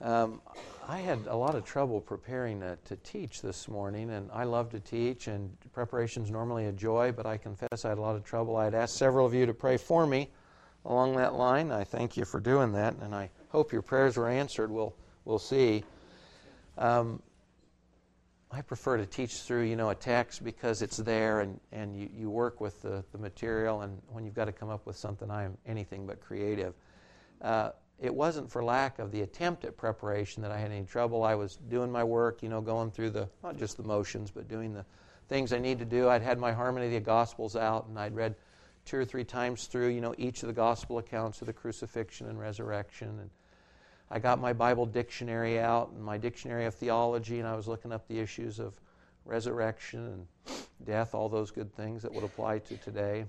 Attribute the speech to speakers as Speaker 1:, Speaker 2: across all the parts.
Speaker 1: Um, I had a lot of trouble preparing to, to, teach this morning, and I love to teach, and preparation is normally a joy, but I confess I had a lot of trouble. I had asked several of you to pray for me along that line. I thank you for doing that, and I hope your prayers were answered. We'll, we'll see. Um, I prefer to teach through, you know, a text because it's there and, and you, you work with the, the material, and when you've got to come up with something, I am anything but creative. Uh, it wasn't for lack of the attempt at preparation that I had any trouble. I was doing my work, you know, going through the, not just the motions, but doing the things I need to do. I'd had my Harmony of the Gospels out, and I'd read two or three times through, you know, each of the gospel accounts of the crucifixion and resurrection. And I got my Bible dictionary out and my dictionary of theology, and I was looking up the issues of resurrection and death, all those good things that would apply to today.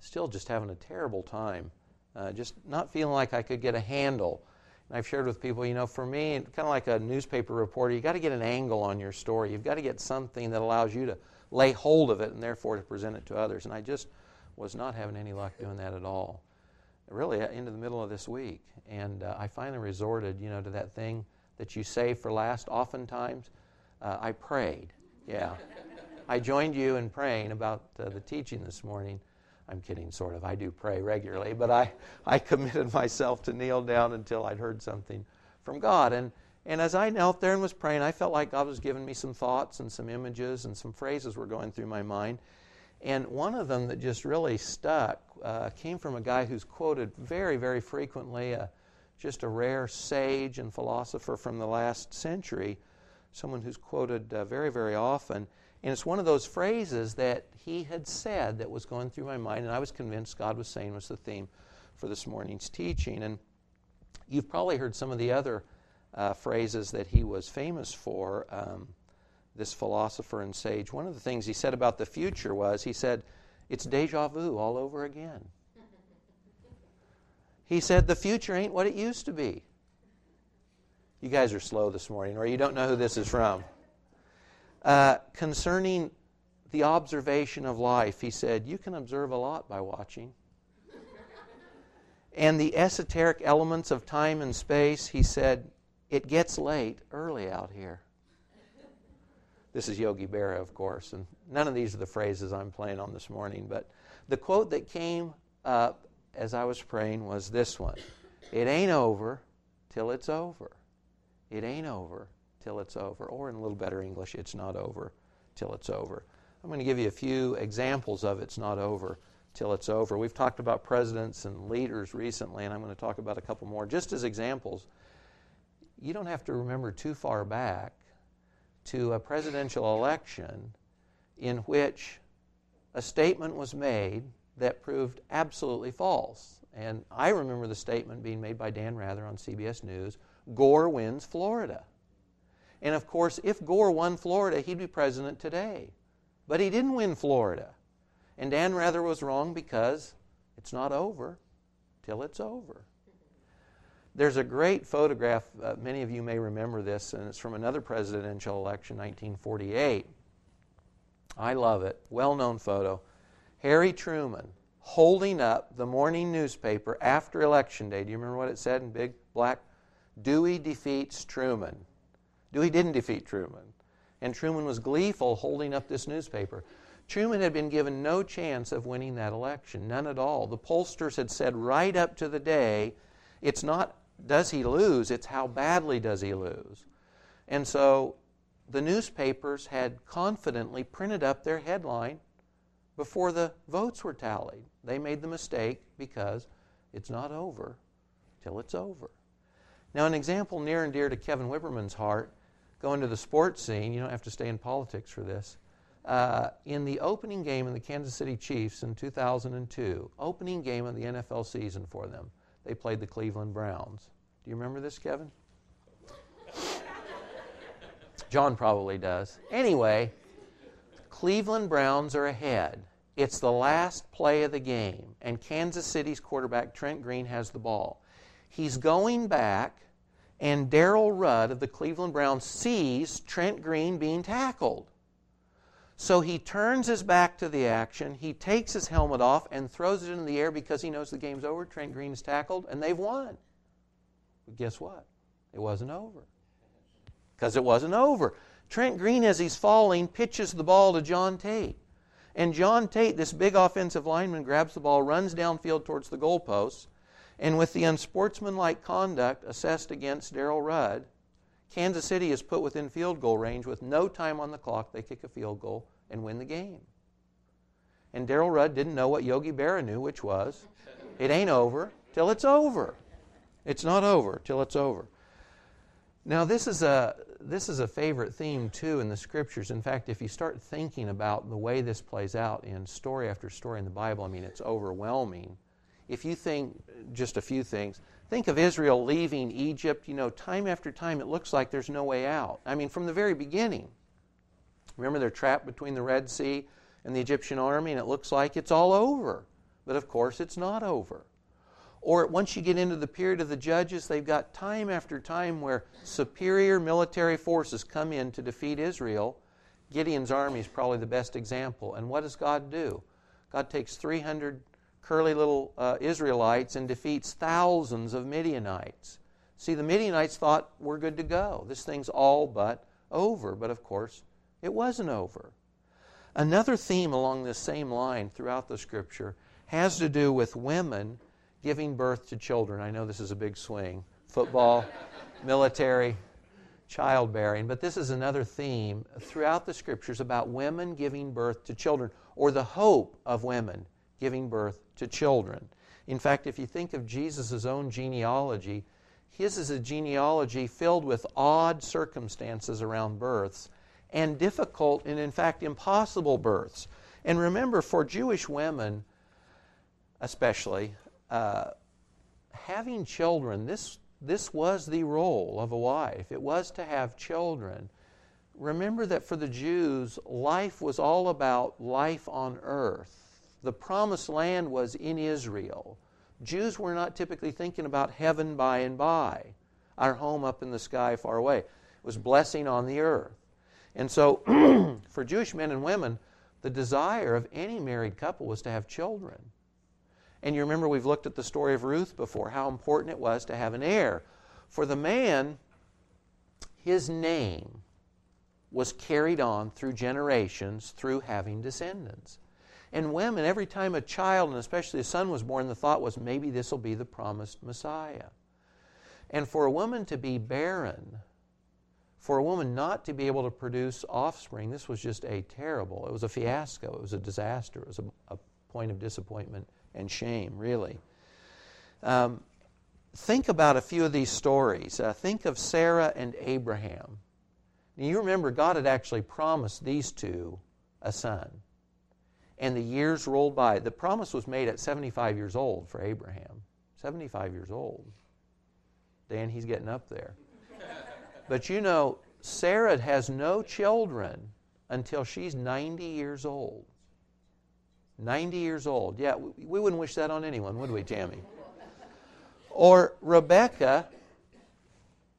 Speaker 1: Still just having a terrible time uh, just not feeling like I could get a handle. And I've shared with people, you know, for me, kind of like a newspaper reporter, you've got to get an angle on your story. You've got to get something that allows you to lay hold of it and therefore to present it to others. And I just was not having any luck doing that at all. Really, uh, into the middle of this week. And uh, I finally resorted, you know, to that thing that you save for last oftentimes. Uh, I prayed. Yeah. I joined you in praying about uh, the teaching this morning. I'm kidding, sort of. I do pray regularly, but I, I committed myself to kneel down until I'd heard something from God. And, and as I knelt there and was praying, I felt like God was giving me some thoughts and some images and some phrases were going through my mind. And one of them that just really stuck uh, came from a guy who's quoted very, very frequently, uh, just a rare sage and philosopher from the last century, someone who's quoted uh, very, very often. And it's one of those phrases that he had said that was going through my mind, and I was convinced God was saying was the theme for this morning's teaching. And you've probably heard some of the other uh, phrases that he was famous for, um, this philosopher and sage. One of the things he said about the future was he said, It's deja vu all over again. he said, The future ain't what it used to be. You guys are slow this morning, or you don't know who this is from. Uh, concerning the observation of life, he said, You can observe a lot by watching. and the esoteric elements of time and space, he said, It gets late early out here. This is Yogi Berra, of course, and none of these are the phrases I'm playing on this morning, but the quote that came up as I was praying was this one It ain't over till it's over. It ain't over till it's over. Or in a little better English, it's not over till it's over. I'm going to give you a few examples of it's not over till it's over. We've talked about presidents and leaders recently, and I'm going to talk about a couple more just as examples. You don't have to remember too far back to a presidential election in which a statement was made that proved absolutely false. And I remember the statement being made by Dan Rather on CBS News Gore wins Florida. And of course, if Gore won Florida, he'd be president today. But he didn't win Florida. And Dan Rather was wrong because it's not over till it's over. There's a great photograph, uh, many of you may remember this, and it's from another presidential election, 1948. I love it. Well known photo. Harry Truman holding up the morning newspaper after Election Day. Do you remember what it said in big black? Dewey defeats Truman. Dewey didn't defeat Truman. And Truman was gleeful holding up this newspaper. Truman had been given no chance of winning that election, none at all. The pollsters had said right up to the day, it's not does he lose, it's how badly does he lose. And so the newspapers had confidently printed up their headline before the votes were tallied. They made the mistake because it's not over till it's over. Now, an example near and dear to Kevin Wibberman's heart go into the sports scene, you don't have to stay in politics for this. Uh, in the opening game of the Kansas City Chiefs in 2002, opening game of the NFL season for them, they played the Cleveland Browns. Do you remember this, Kevin? John probably does. Anyway, Cleveland Browns are ahead. It's the last play of the game, and Kansas City's quarterback, Trent Green, has the ball. He's going back and Darrell Rudd of the Cleveland Browns sees Trent Green being tackled. So he turns his back to the action, he takes his helmet off and throws it in the air because he knows the game's over. Trent Green is tackled, and they've won. But guess what? It wasn't over. Because it wasn't over. Trent Green, as he's falling, pitches the ball to John Tait. And John Tait, this big offensive lineman, grabs the ball, runs downfield towards the goalposts, and with the unsportsmanlike conduct assessed against Darrell Rudd, Kansas City is put within field goal range with no time on the clock. They kick a field goal and win the game. And Darrell Rudd didn't know what Yogi Berra knew, which was it ain't over till it's over. It's not over till it's over. Now, this is a this is a favorite theme too in the scriptures. In fact, if you start thinking about the way this plays out in story after story in the Bible, I mean, it's overwhelming. If you think just a few things, think of Israel leaving Egypt. You know, time after time, it looks like there's no way out. I mean, from the very beginning. Remember, they're trapped between the Red Sea and the Egyptian army, and it looks like it's all over. But of course, it's not over. Or once you get into the period of the judges, they've got time after time where superior military forces come in to defeat Israel. Gideon's army is probably the best example. And what does God do? God takes 300 curly little uh, Israelites and defeats thousands of Midianites. See, the Midianites thought we're good to go. This thing's all but over. But of course, it wasn't over. Another theme along this same line throughout the scripture has to do with women giving birth to children. I know this is a big swing football, military, childbearing, but this is another theme throughout the scriptures about women giving birth to children or the hope of women giving birth to children. In fact, if you think of Jesus' own genealogy, his is a genealogy filled with odd circumstances around births and difficult and, in fact, impossible births. And remember, for Jewish women, especially, uh, having children, this, this was the role of a wife. It was to have children. Remember that for the Jews, life was all about life on earth. The promised land was in Israel. Jews were not typically thinking about heaven by and by, our home up in the sky far away. It was blessing on the earth. And so, for Jewish men and women, the desire of any married couple was to have children. And you remember we've looked at the story of Ruth before, how important it was to have an heir. For the man, his name was carried on through generations through having descendants. And women, every time a child, and especially a son, was born, the thought was maybe this will be the promised Messiah. And for a woman to be barren, for a woman not to be able to produce offspring, this was just a terrible, it was a fiasco, it was a disaster, it was a, a point of disappointment and shame, really. Um, think about a few of these stories. Uh, think of Sarah and Abraham. Now, you remember God had actually promised these two a son. And the years rolled by. The promise was made at 75 years old for Abraham. 75 years old. Dan, he's getting up there. but you know, Sarah has no children until she's 90 years old. 90 years old. Yeah, we, wouldn't wish that on anyone, would we, Tammy? Or Rebecca,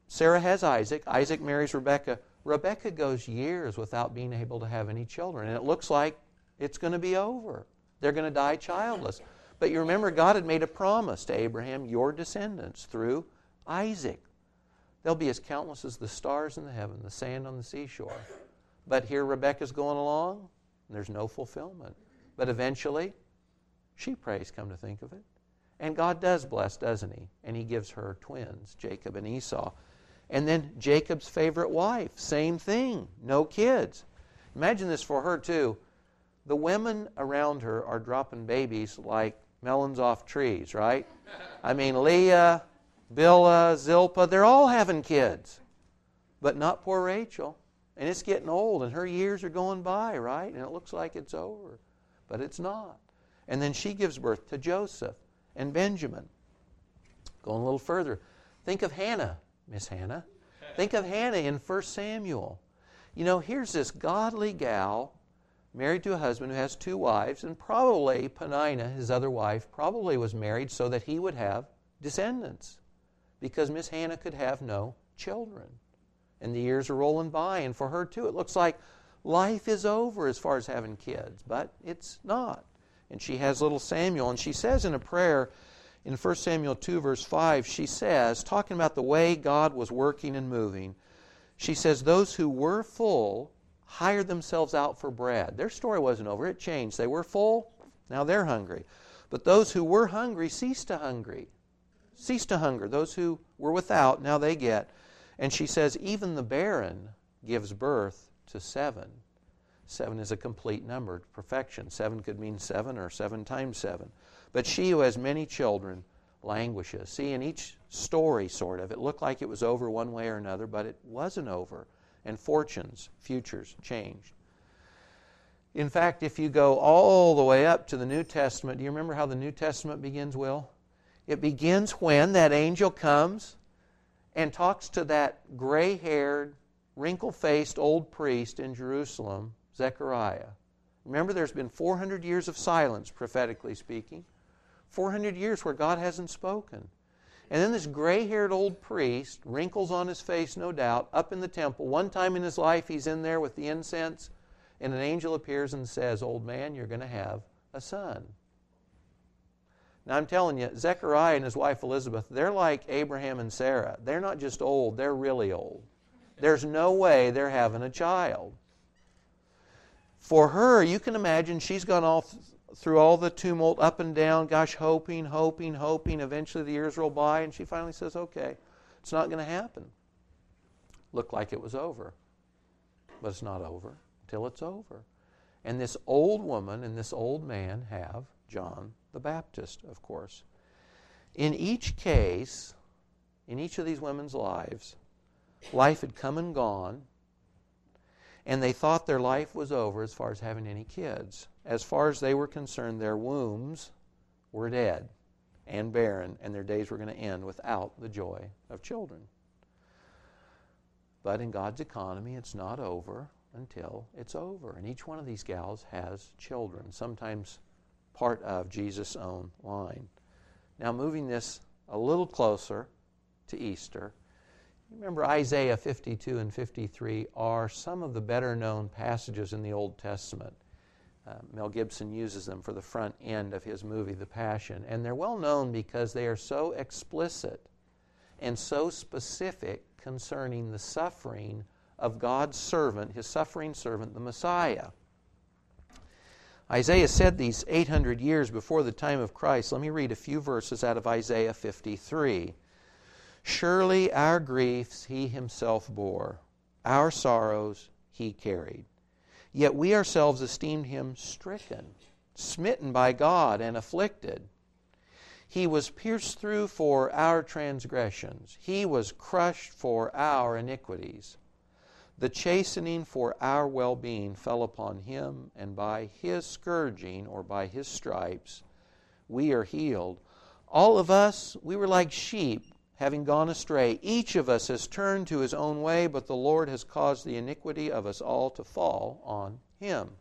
Speaker 1: Sarah has Isaac, Isaac marries Rebecca. Rebecca goes years without being able to have any children, and it looks like it's going to be over. They're going to die childless. But you remember, God had made a promise to Abraham your descendants through Isaac. They'll be as countless as the stars in the heaven, the sand on the seashore. But here Rebecca's going along, and there's no fulfillment. But eventually, she prays, come to think of it. And God does bless, doesn't He? And He gives her twins, Jacob and Esau. And then Jacob's favorite wife, same thing, no kids. Imagine this for her, too. The women around her are dropping babies like melons off trees, right? I mean, Leah, Bilhah, Zilpah, they're all having kids. But not poor Rachel. And it's getting old, and her years are going by, right? And it looks like it's over but it's not. And then she gives birth to Joseph and Benjamin. Going a little further, think of Hannah, Miss Hannah. Think of Hannah in 1 Samuel. You know, here's this godly gal married to a husband who has two wives, and probably Peninnah, his other wife, probably was married so that he would have descendants because Miss Hannah could have no children. And the years are rolling by, and for her too, it looks like life is over as far as having kids, but it's not. And she has little Samuel, and she says in a prayer, In 1 Samuel 2, verse 5, she says, talking about the way God was working and moving, she says, Those who were full hired themselves out for bread. Their story wasn't over, it changed. They were full, now they're hungry. But those who were hungry ceased to hungry. Ceased to hunger. Those who were without, now they get. And she says, Even the barren gives birth to seven. Seven is a complete number, perfection. Seven could mean seven or seven times seven. But she who has many children languishes. See, in each story, sort of, it looked like it was over one way or another, but it wasn't over. And fortunes, futures changed. In fact, if you go all the way up to the New Testament, do you remember how the New Testament begins, Will? It begins when that angel comes and talks to that gray haired, wrinkle faced old priest in Jerusalem, Zechariah. Remember, there's been 400 years of silence, prophetically speaking. 400 years where God hasn't spoken. And then this gray haired old priest, wrinkles on his face, no doubt, up in the temple. One time in his life, he's in there with the incense, and an angel appears and says, Old man, you're going to have a son. Now, I'm telling you, Zechariah and his wife Elizabeth, they're like Abraham and Sarah. They're not just old, they're really old. There's no way they're having a child. For her, you can imagine she's gone all through all the tumult, up and down, gosh, hoping, hoping, hoping. Eventually the years roll by, and she finally says, okay, it's not going to happen. Looked like it was over. But it's not over until it's over. And this old woman and this old man have John the Baptist, of course. In each case, in each of these women's lives, life had come and gone, and they thought their life was over as far as having any kids. As far as they were concerned, their wombs were dead and barren, and their days were going to end without the joy of children. But in God's economy, it's not over until it's over. And each one of these gals has children, sometimes part of Jesus' own line. Now, moving this a little closer to Easter, Remember, Isaiah 52 and 53 are some of the better known passages in the Old Testament. Uh, Mel Gibson uses them for the front end of his movie, The Passion. And they're well known because they are so explicit and so specific concerning the suffering of God's servant, his suffering servant, the Messiah. Isaiah said these 800 years before the time of Christ. Let me read a few verses out of Isaiah 53. Surely our griefs he himself bore, our sorrows he carried. Yet we ourselves esteemed him stricken, smitten by God, and afflicted. He was pierced through for our transgressions, he was crushed for our iniquities. The chastening for our well being fell upon him, and by his scourging, or by his stripes, we are healed. All of us, we were like sheep having gone astray. Each of us has turned to his own way, but the Lord has caused the iniquity of us all to fall on him.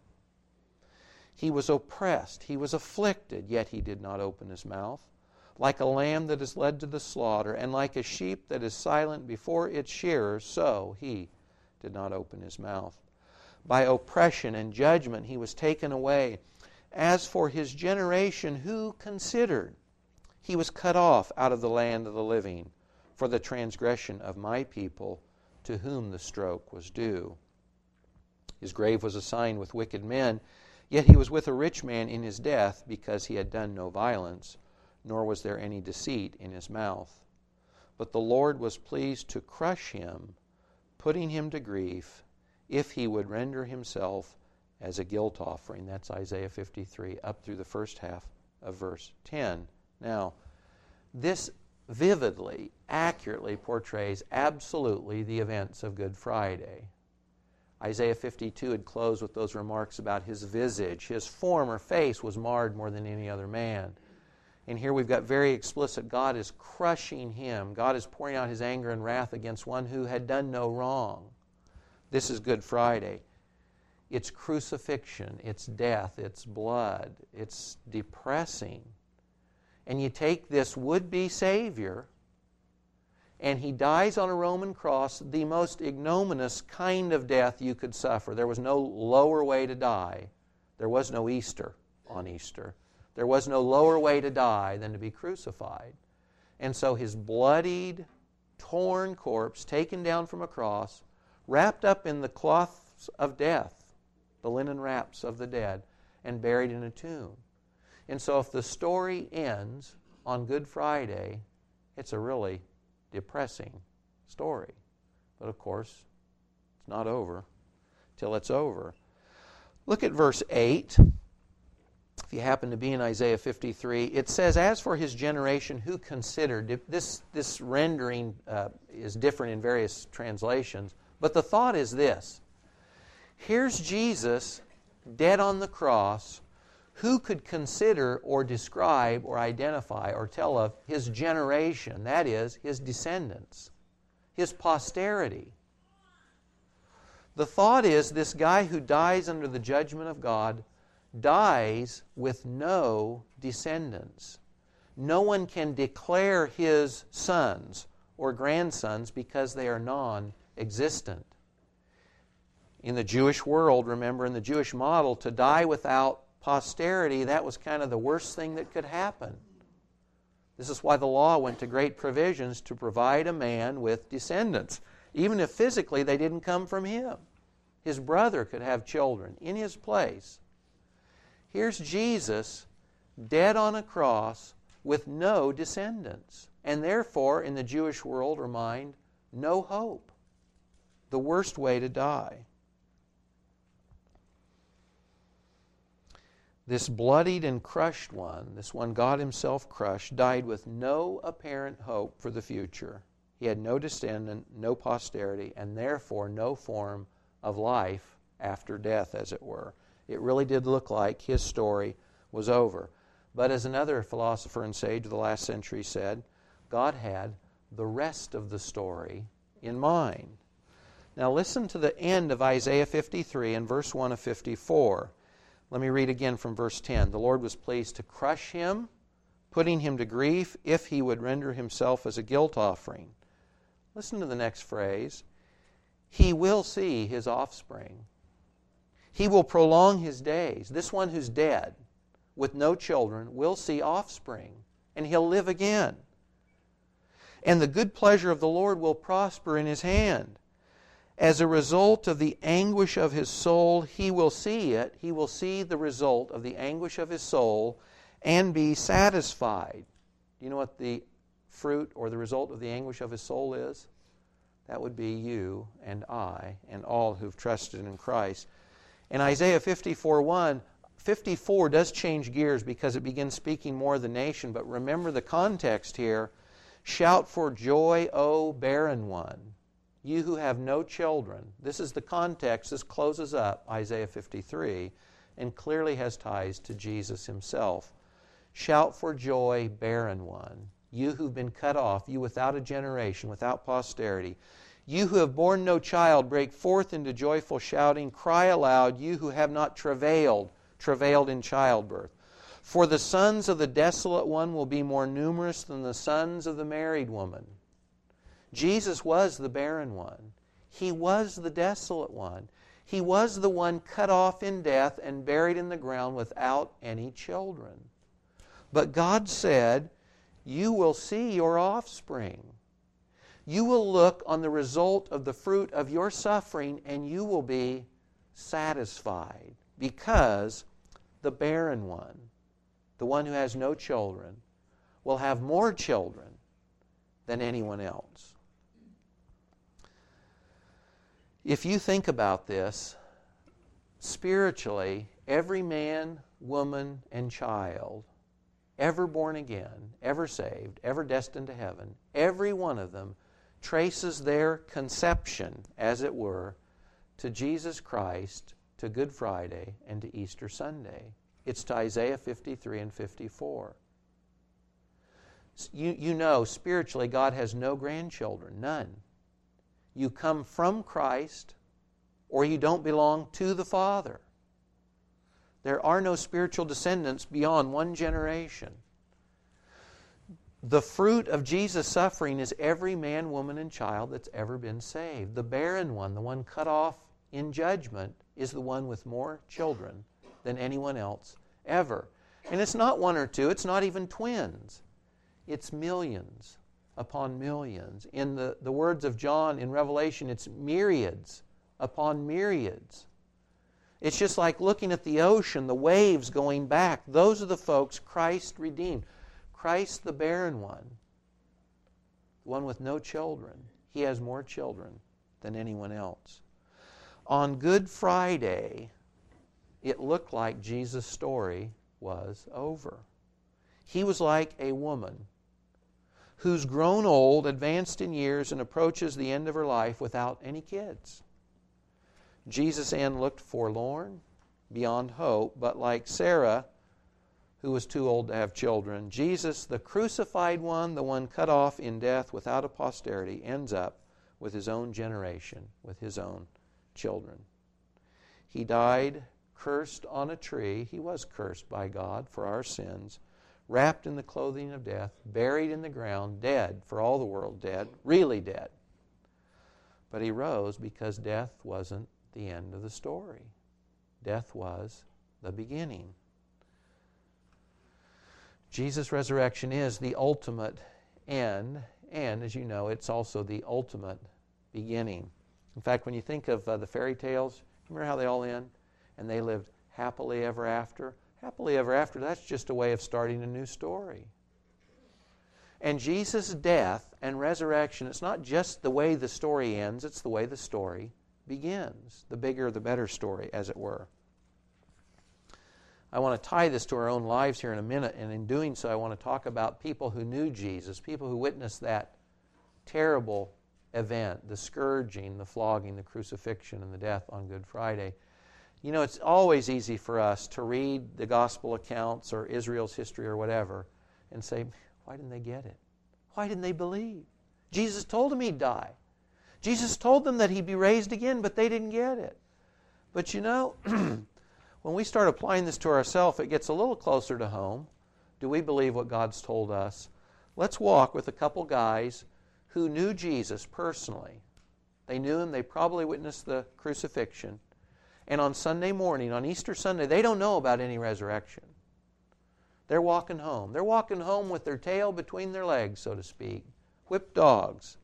Speaker 1: He was oppressed, he was afflicted, yet he did not open his mouth. Like a lamb that is led to the slaughter, and like a sheep that is silent before its shearers, so he did not open his mouth. By oppression and judgment he was taken away. As for his generation, who considered? He was cut off out of the land of the living for the transgression of my people to whom the stroke was due. His grave was assigned with wicked men, yet he was with a rich man in his death because he had done no violence, nor was there any deceit in his mouth. But the Lord was pleased to crush him, putting him to grief, if he would render himself as a guilt offering. That's Isaiah 53, up through the first half of verse 10. Now, this vividly, accurately portrays absolutely the events of Good Friday. Isaiah 52 had closed with those remarks about his visage. His form or face was marred more than any other man. And here we've got very explicit God is crushing him. God is pouring out his anger and wrath against one who had done no wrong. This is Good Friday. It's crucifixion, it's death, it's blood, it's depressing and you take this would be Savior, and he dies on a Roman cross, the most ignominious kind of death you could suffer. There was no lower way to die. There was no Easter on Easter. There was no lower way to die than to be crucified. And so his bloodied, torn corpse, taken down from a cross, wrapped up in the cloths of death, the linen wraps of the dead, and buried in a tomb. And so if the story ends on Good Friday, it's a really depressing story. But of course, it's not over till it's over. Look at verse 8. If you happen to be in Isaiah 53, it says, As for his generation who considered, this, this rendering uh, is different in various translations, but the thought is this Here's Jesus dead on the cross. Who could consider or describe or identify or tell of his generation, that is, his descendants, his posterity? The thought is this guy who dies under the judgment of God dies with no descendants. No one can declare his sons or grandsons because they are non existent. In the Jewish world, remember, in the Jewish model, to die without posterity, that was kind of the worst thing that could happen. This is why the law went to great provisions to provide a man with descendants even if physically they didn't come from him. His brother could have children in his place. Here's Jesus dead on a cross with no descendants, and therefore, in the Jewish world or mind, no hope. The worst way to die. This bloodied and crushed one, this one God Himself crushed, died with no apparent hope for the future. He had no descendant, no posterity, and therefore no form of life after death, as it were. It really did look like his story was over. But as another philosopher and sage of the last century said, God had the rest of the story in mind. Now listen to the end of Isaiah 53 and verse 1 of 54. Let me read again from verse 10. The Lord was pleased to crush him, putting him to grief, if he would render himself as a guilt offering. Listen to the next phrase. He will see his offspring. He will prolong his days. This one who's dead with no children will see offspring, and he'll live again. And the good pleasure of the Lord will prosper in his hand. As a result of the anguish of his soul, he will see it. He will see the result of the anguish of his soul and be satisfied. Do you know what the fruit or the result of the anguish of his soul is? That would be you and I and all who've trusted in Christ. In Isaiah 54 1, 54 does change gears because it begins speaking more of the nation, but remember the context here. Shout for joy, O barren one, you who have no children. This is the context. This closes up Isaiah 53 and clearly has ties to Jesus himself. Shout for joy, barren one you who've been cut off, you without a generation, without posterity. You who have borne no child, break forth into joyful shouting. Cry aloud, you who have not travailed, travailed in childbirth. For the sons of the desolate one will be more numerous than the sons of the married woman. Jesus was the barren one. He was the desolate one. He was the one cut off in death and buried in the ground without any children. But God said, you will see your offspring. You will look on the result of the fruit of your suffering and you will be satisfied because the barren one, the one who has no children, will have more children than anyone else. If you think about this, spiritually, every man, woman, and child ever born again, ever saved, ever destined to heaven, every one of them traces their conception, as it were, to Jesus Christ, to Good Friday, and to Easter Sunday. It's to Isaiah 53 and 54. You, you know, spiritually, God has no grandchildren, none. You come from Christ, or you don't belong to the Father. There are no spiritual descendants beyond one generation. The fruit of Jesus' suffering is every man, woman, and child that's ever been saved. The barren one, the one cut off in judgment, is the one with more children than anyone else ever. And it's not one or two, it's not even twins, it's millions upon millions. In the, the words of John in Revelation, it's myriads upon myriads. It's just like looking at the ocean, the waves going back. Those are the folks Christ redeemed. Christ, the barren one, the one with no children. He has more children than anyone else. On Good Friday, it looked like Jesus' story was over. He was like a woman who's grown old, advanced in years, and approaches the end of her life without any kids. Jesus' end looked forlorn, beyond hope, but like Sarah, who was too old to have children, Jesus, the crucified one, the one cut off in death without a posterity, ends up with his own generation, with his own children. He died cursed on a tree. He was cursed by God for our sins, wrapped in the clothing of death, buried in the ground, dead, for all the world dead, really dead. But he rose because death wasn't the end of the story. Death was the beginning. Jesus' resurrection is the ultimate end, and as you know, it's also the ultimate beginning. In fact, when you think of uh, the fairy tales, remember how they all end? And they lived happily ever after. Happily ever after, that's just a way of starting a new story. And Jesus' death and resurrection, it's not just the way the story ends, it's the way the story begins. The bigger, the better story, as it were. I want to tie this to our own lives here in a minute, and in doing so, I want to talk about people who knew Jesus, people who witnessed that terrible event the scourging, the flogging, the crucifixion, and the death on Good Friday. You know, it's always easy for us to read the gospel accounts or Israel's history or whatever and say, why didn't they get it? Why didn't they believe? Jesus told them he'd die. Jesus told them that he'd be raised again, but they didn't get it. But you know, when we start applying this to ourselves, it gets a little closer to home. Do we believe what God's told us? Let's walk with a couple guys who knew Jesus personally. They knew him, they probably witnessed the crucifixion. And on Sunday morning, on Easter Sunday, they don't know about any resurrection. They're walking home. They're walking home with their tail between their legs, so to speak. Whipped dogs.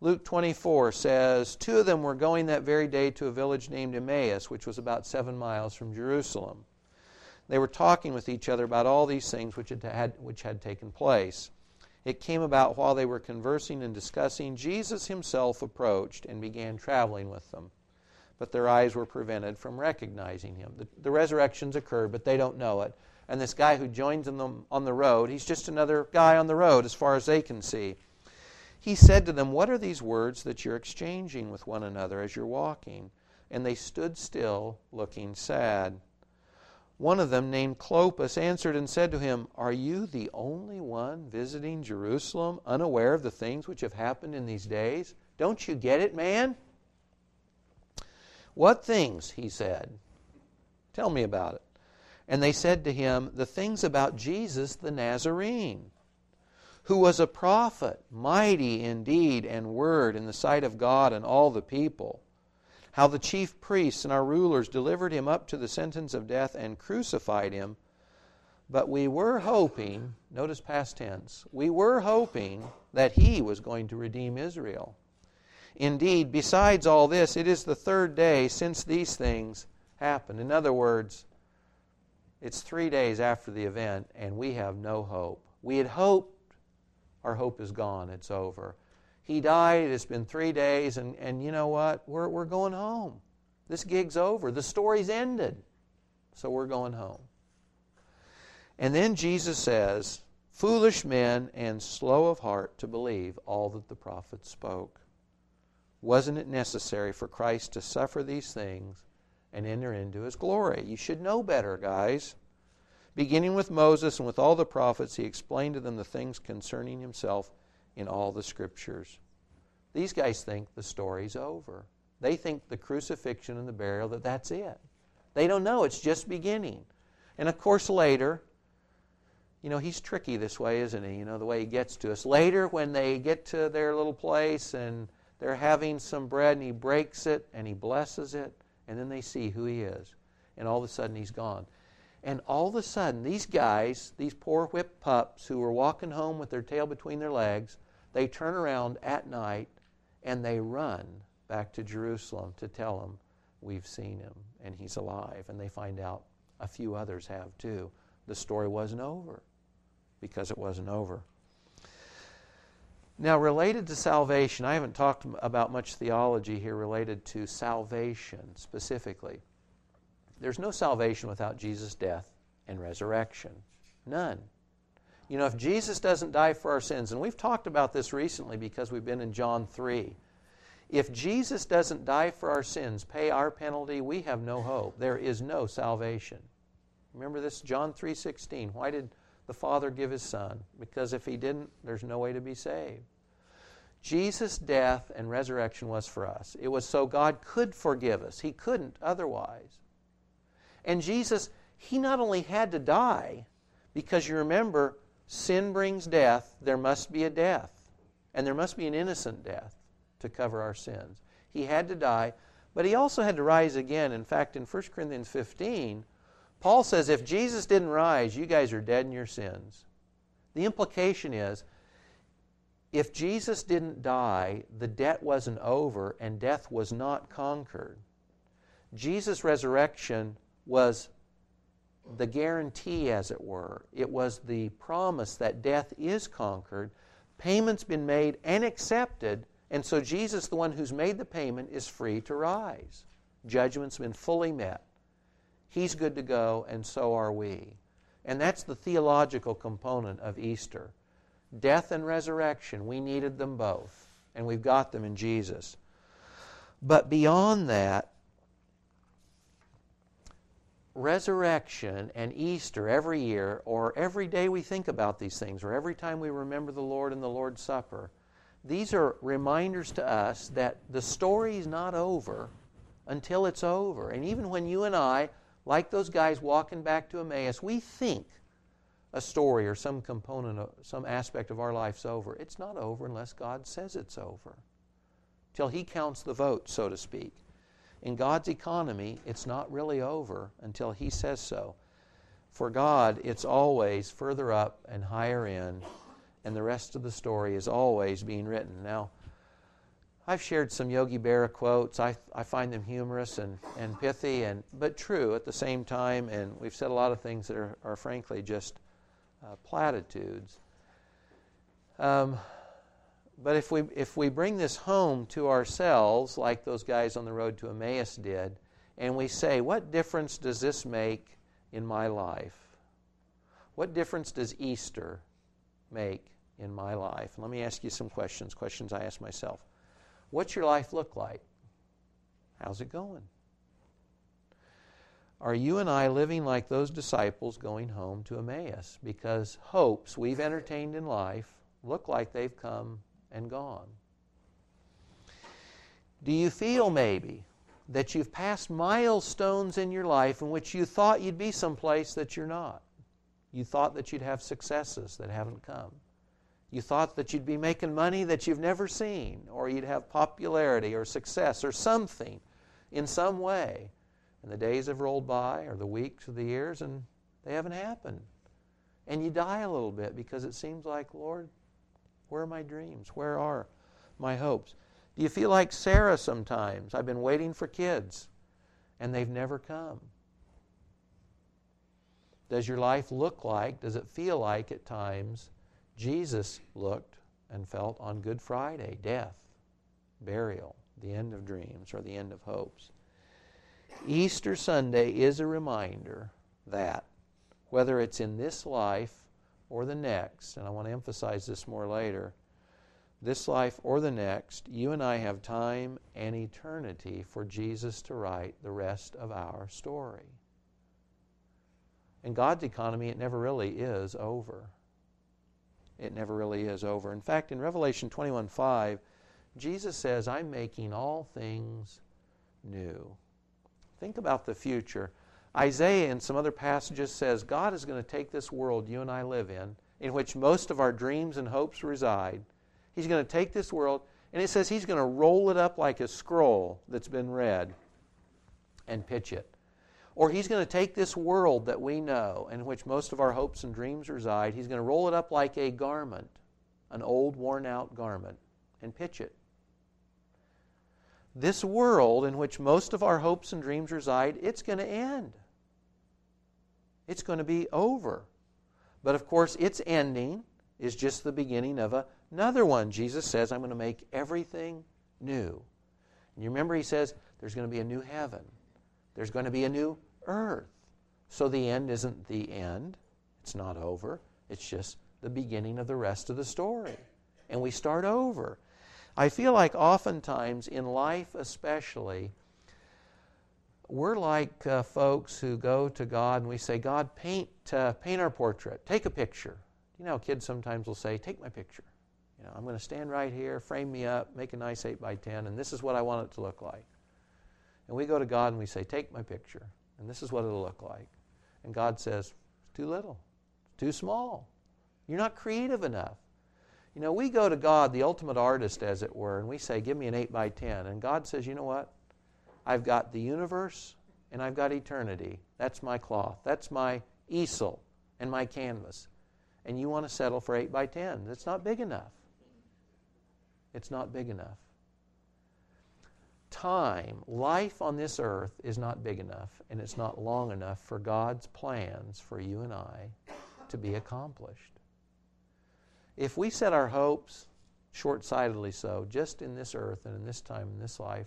Speaker 1: Luke 24 says, Two of them were going that very day to a village named Emmaus, which was about seven miles from Jerusalem. They were talking with each other about all these things which had, which had taken place. It came about while they were conversing and discussing, Jesus himself approached and began traveling with them. But their eyes were prevented from recognizing him. The, the resurrection's occurred, but they don't know it. And this guy who joins them on the road, he's just another guy on the road as far as they can see. He said to them, What are these words that you're exchanging with one another as you're walking? And they stood still, looking sad. One of them, named Cleopas, answered and said to him, Are you the only one visiting Jerusalem, unaware of the things which have happened in these days? Don't you get it, man? What things? He said. Tell me about it. And they said to him, The things about Jesus the Nazarene, who was a prophet, mighty in deed and word in the sight of God and all the people how the chief priests and our rulers delivered him up to the sentence of death and crucified him. But we were hoping, notice past tense, we were hoping that he was going to redeem Israel. Indeed, besides all this, it is the third day since these things happened. In other words, it's three days after the event, and we have no hope. We had hoped, our hope is gone, it's over. He died. It's been three days, and, and you know what? We're, we're going home. This gig's over. The story's ended. So we're going home. And then Jesus says, Foolish men and slow of heart to believe all that the prophets spoke. Wasn't it necessary for Christ to suffer these things and enter into his glory? You should know better, guys. Beginning with Moses and with all the prophets, he explained to them the things concerning himself in all the scriptures. These guys think the story's over. They think the crucifixion and the burial, that that's it. They don't know, it's just beginning. And of course, later, you know, he's tricky this way, isn't he? You know, the way he gets to us. Later, when they get to their little place and they're having some bread and he breaks it and he blesses it, and then they see who he is. And all of a sudden, he's gone. And all of a sudden, these guys, these poor whipped pups who were walking home with their tail between their legs, they turn around at night and they run back to Jerusalem to tell him, We've seen him and he's alive. And they find out a few others have too. The story wasn't over because it wasn't over. Now, related to salvation, I haven't talked about much theology here related to salvation specifically. There's no salvation without Jesus' death and resurrection. None. You know, if Jesus doesn't die for our sins, and we've talked about this recently because we've been in John 3. If Jesus doesn't die for our sins, pay our penalty, we have no hope. There is no salvation. Remember this John 3:16. Why did the Father give his son? Because if he didn't, there's no way to be saved. Jesus' death and resurrection was for us. It was so God could forgive us. He couldn't otherwise. And Jesus, he not only had to die, because you remember, sin brings death, there must be a death. And there must be an innocent death to cover our sins. He had to die, but he also had to rise again. In fact, in 1 Corinthians 15, Paul says, if Jesus didn't rise, you guys are dead in your sins. The implication is, if Jesus didn't die, the debt wasn't over and death was not conquered. Jesus' resurrection was the guarantee, as it were. It was the promise that death is conquered, payment's been made and accepted, and so Jesus, the one who's made the payment, is free to rise. Judgment's been fully met. He's good to go, and so are we. And that's the theological component of Easter. Death and resurrection, we needed them both, and we've got them in Jesus. But beyond that, resurrection and Easter every year, or every day we think about these things, or every time we remember the Lord in the Lord's Supper, these are reminders to us that the story is not over until it's over. And even when you and I like those guys walking back to Emmaus, we think a story or some component, of, some aspect of our life's over. It's not over unless God says it's over. Till He counts the votes, so to speak. In God's economy, it's not really over until He says so. For God, it's always further up and higher in, and the rest of the story is always being written. Now, I've shared some Yogi Berra quotes. I, I find them humorous and, and pithy, and, but true at the same time. And we've said a lot of things that are, are frankly just uh, platitudes. Um, but if we, if we bring this home to ourselves, like those guys on the road to Emmaus did, and we say, what difference does this make in my life? What difference does Easter make in my life? Let me ask you some questions, questions I ask myself. What's your life look like? How's it going? Are you and I living like those disciples going home to Emmaus? Because hopes we've entertained in life look like they've come and gone. Do you feel maybe that you've passed milestones in your life in which you thought you'd be someplace that you're not? You thought that you'd have successes that haven't come. You thought that you'd be making money that you've never seen, or you'd have popularity or success or something in some way. And the days have rolled by, or the weeks or the years, and they haven't happened. And you die a little bit because it seems like, Lord, where are my dreams? Where are my hopes? Do you feel like Sarah sometimes? I've been waiting for kids, and they've never come. Does your life look like, does it feel like at times Jesus looked and felt on Good Friday death, burial, the end of dreams, or the end of hopes. Easter Sunday is a reminder that whether it's in this life or the next, and I want to emphasize this more later, this life or the next, you and I have time and eternity for Jesus to write the rest of our story. In God's economy, it never really is over it never really is over. In fact, in Revelation 21 5, Jesus says, I'm making all things new. Think about the future. Isaiah, in some other passages, says God is going to take this world you and I live in, in which most of our dreams and hopes reside. He's going to take this world, and it says He's going to roll it up like a scroll that's been read and pitch it. Or he's going to take this world that we know, in which most of our hopes and dreams reside, he's going to roll it up like a garment, an old, worn out garment, and pitch it. This world in which most of our hopes and dreams reside, it's going to end. It's going to be over. But of course, its ending is just the beginning of another one. Jesus says, I'm going to make everything new. And you remember, he says, there's going to be a new heaven, there's going to be a new earth. So the end isn't the end, it's not over, it's just the beginning of the rest of the story. And we start over. I feel like oftentimes in life, especially, we're like uh, folks who go to God and we say, God, paint, uh, paint our portrait, take a picture. You know, kids sometimes will say, Take my picture. You know, I'm going to stand right here, frame me up, make a nice 8 by 10, and this is what I want it to look like. And we go to God and we say, Take my picture, and this is what it'll look like. And God says, It's too little, it's too small. You're not creative enough. You know, we go to God, the ultimate artist, as it were, and we say, Give me an 8 by 10. And God says, You know what? I've got the universe and I've got eternity. That's my cloth. That's my easel and my canvas. And you want to settle for 8 by 10. It's not big enough. It's not big enough. Time, life on this earth is not big enough, and it's not long enough for God's plans for you and I to be accomplished. If we set our hopes, short sightedly so, just in this earth and in this time, in this life,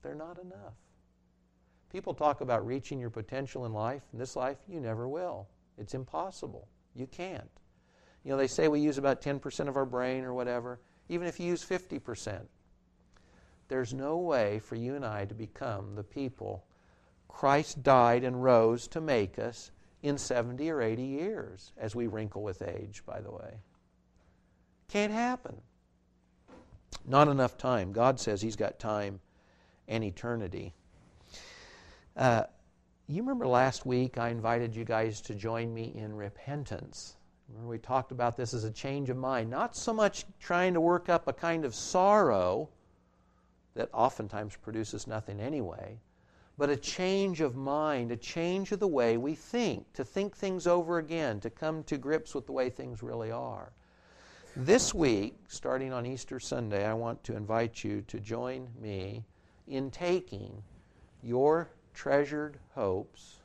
Speaker 1: they're not enough. People talk about reaching your potential in life. In this life, you never will. It's impossible. You can't. You know, they say we use about 10% of our brain or whatever. Even if you use 50%, there's no way for you and I to become the people Christ died and rose to make us in 70 or 80 years as we wrinkle with age, by the way. Can't happen. Not enough time. God says He's got time and eternity. Uh, you remember last week I invited you guys to join me in repentance. Remember we talked about this as a change of mind, not so much trying to work up a kind of sorrow that oftentimes produces nothing anyway, but a change of mind, a change of the way we think, to think things over again, to come to grips with the way things really are. This week, starting on Easter Sunday, I want to invite you to join me in taking your treasured hopes,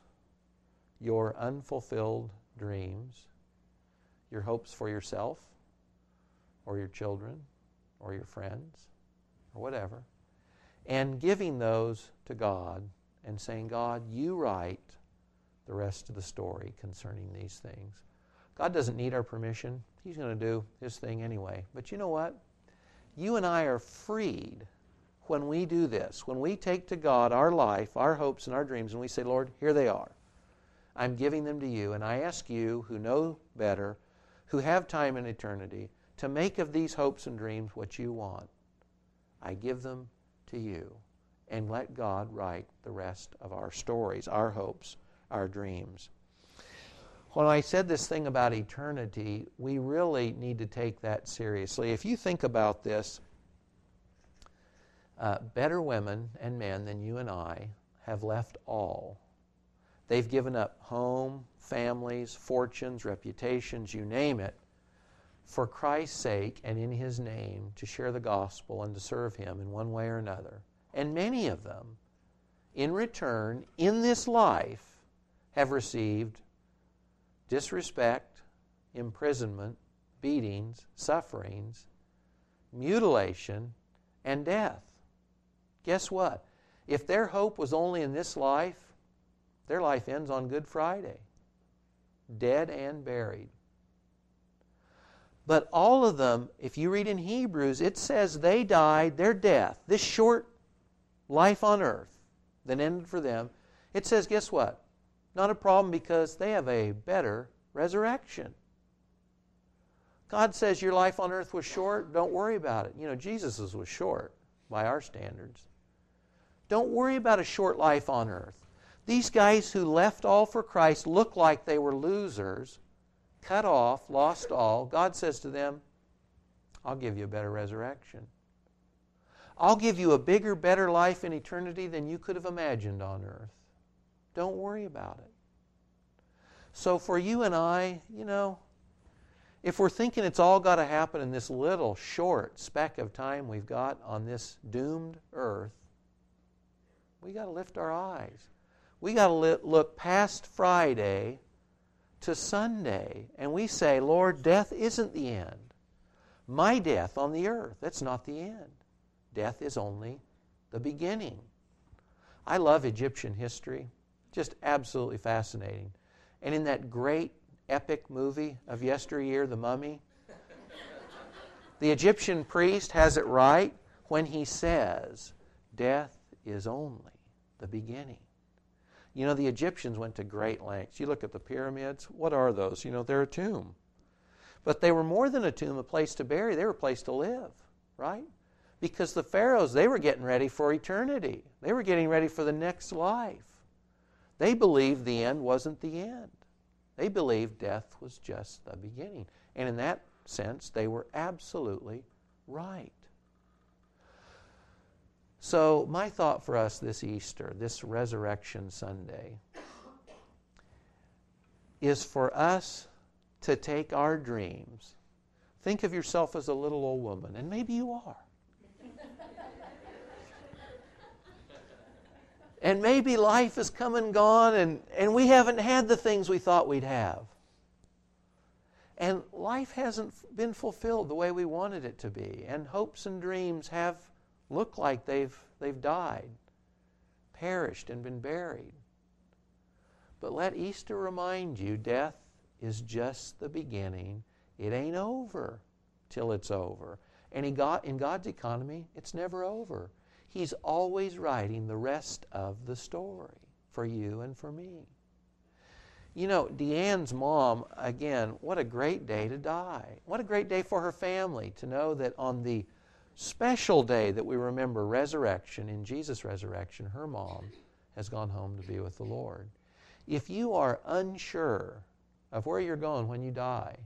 Speaker 1: your unfulfilled dreams, your hopes for yourself or your children or your friends or whatever, and giving those to God and saying, God, you write the rest of the story concerning these things. God doesn't need our permission. He's going to do his thing anyway. But you know what? You and I are freed when we do this, when we take to God our life, our hopes, and our dreams, and we say, Lord, here they are. I'm giving them to you, and I ask you, who know better, who have time and eternity, to make of these hopes and dreams what you want. I give them to you, and let God write the rest of our stories, our hopes, our dreams. When I said this thing about eternity, we really need to take that seriously. If you think about this, uh, better women and men than you and I have left all. They've given up home, families, fortunes, reputations, you name it, for Christ's sake and in His name to share the gospel and to serve Him in one way or another. And many of them, in return, in this life, have received disrespect, imprisonment, beatings, sufferings, mutilation, and death. Guess what? If their hope was only in this life, their life ends on Good Friday, dead and buried. But all of them, if you read in Hebrews, it says they died, their death, this short life on earth that ended for them, it says, guess what? Not a problem because they have a better resurrection. God says your life on earth was short, don't worry about it. You know, Jesus's was short by our standards. Don't worry about a short life on earth. These guys who left all for Christ look like they were losers, cut off, lost all. God says to them, I'll give you a better resurrection. I'll give you a bigger, better life in eternity than you could have imagined on earth. Don't worry about it. So for you and I, you know, if we're thinking it's all got to happen in this little short speck of time we've got on this doomed earth, we got to lift our eyes. We got to look past Friday to Sunday and we say, Lord, death isn't the end. My death on the earth, that's not the end. Death is only the beginning. I love Egyptian history, just absolutely fascinating. And in that great epic movie of yesteryear, The Mummy, the Egyptian priest has it right when he says, Death is only the beginning. You know, the Egyptians went to great lengths. You look at the pyramids, what are those? You know, they're a tomb. But they were more than a tomb, a place to bury, they were a place to live, right? Because the pharaohs, they were getting ready for eternity. They were getting ready for the next life. They believed the end wasn't the end. They believed death was just the beginning. And in that sense, they were absolutely right. So, my thought for us this Easter, this Resurrection Sunday, is for us to take our dreams. Think of yourself as a little old woman, and maybe you are. and maybe life has come and gone, and, and we haven't had the things we thought we'd have. And life hasn't been fulfilled the way we wanted it to be, and hopes and dreams have looked like they've, they've died, perished, and been buried. But let Easter remind you death is just the beginning. It ain't over till it's over. And he got, in God's economy, it's never over. He's always writing the rest of the story for you and for me. You know, Deanne's mom, again, what a great day to die. What a great day for her family to know that on the special day that we remember resurrection, in Jesus' resurrection, her mom has gone home to be with the Lord. If you are unsure of where you're going when you die,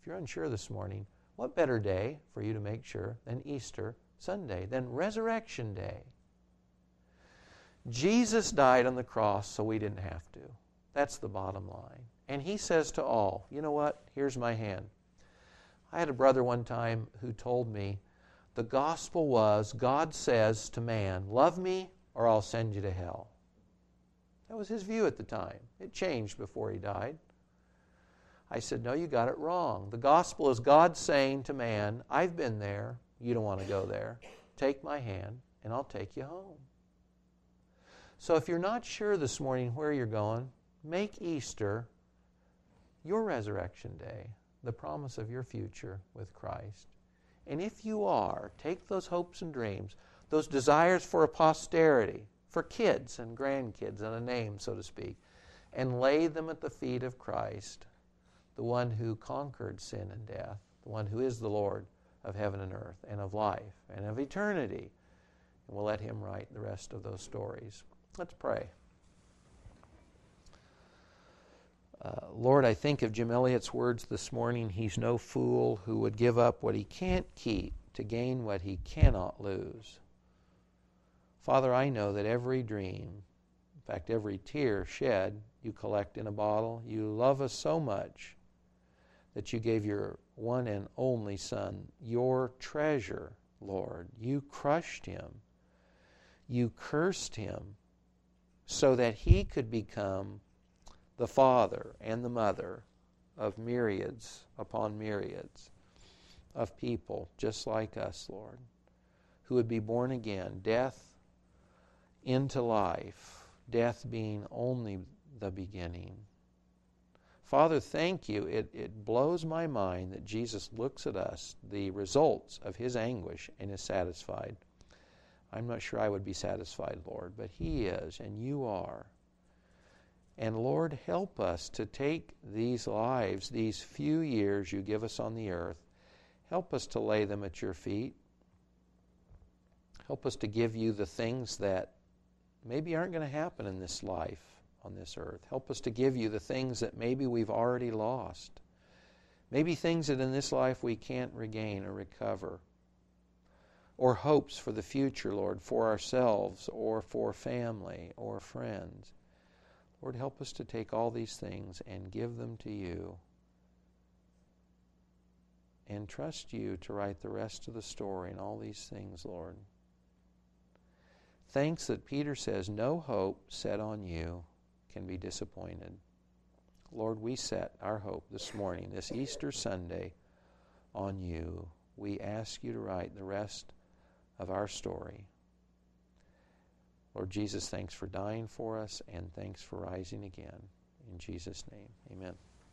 Speaker 1: if you're unsure this morning, what better day for you to make sure than Easter Sunday, than Resurrection Day? Jesus died on the cross so we didn't have to. That's the bottom line. And he says to all, you know what? Here's my hand. I had a brother one time who told me the gospel was God says to man, Love me or I'll send you to hell. That was his view at the time. It changed before he died. I said, No, you got it wrong. The gospel is God saying to man, I've been there. You don't want to go there. Take my hand, and I'll take you home. So if you're not sure this morning where you're going, make Easter your resurrection day, the promise of your future with Christ. And if you are, take those hopes and dreams, those desires for a posterity, for kids and grandkids and a name, so to speak, and lay them at the feet of Christ the one who conquered sin and death, the one who is the Lord of heaven and earth and of life and of eternity. And we'll let him write the rest of those stories. Let's pray. Uh, Lord, I think of Jim Elliot's words this morning. He's no fool who would give up what he can't keep to gain what he cannot lose. Father, I know that every dream, in fact, every tear shed, you collect in a bottle. You love us so much that you gave your one and only Son, your treasure, Lord. You crushed him, you cursed him, so that he could become the father and the mother of myriads upon myriads of people just like us, Lord, who would be born again, death into life, death being only the beginning. Father, thank you. It, it blows my mind that Jesus looks at us, the results of his anguish, and is satisfied. I'm not sure I would be satisfied, Lord, but he is, and you are. And Lord, help us to take these lives, these few years you give us on the earth, help us to lay them at your feet. Help us to give you the things that maybe aren't going to happen in this life on this earth. Help us to give you the things that maybe we've already lost. Maybe things that in this life we can't regain or recover. Or hopes for the future, Lord, for ourselves or for family or friends. Lord, help us to take all these things and give them to you and trust you to write the rest of the story and all these things, Lord. Thanks that Peter says no hope set on you can be disappointed. Lord, we set our hope this morning, this Easter Sunday, on you. We ask you to write the rest of our story. Lord Jesus, thanks for dying for us and thanks for rising again. In Jesus' name, amen.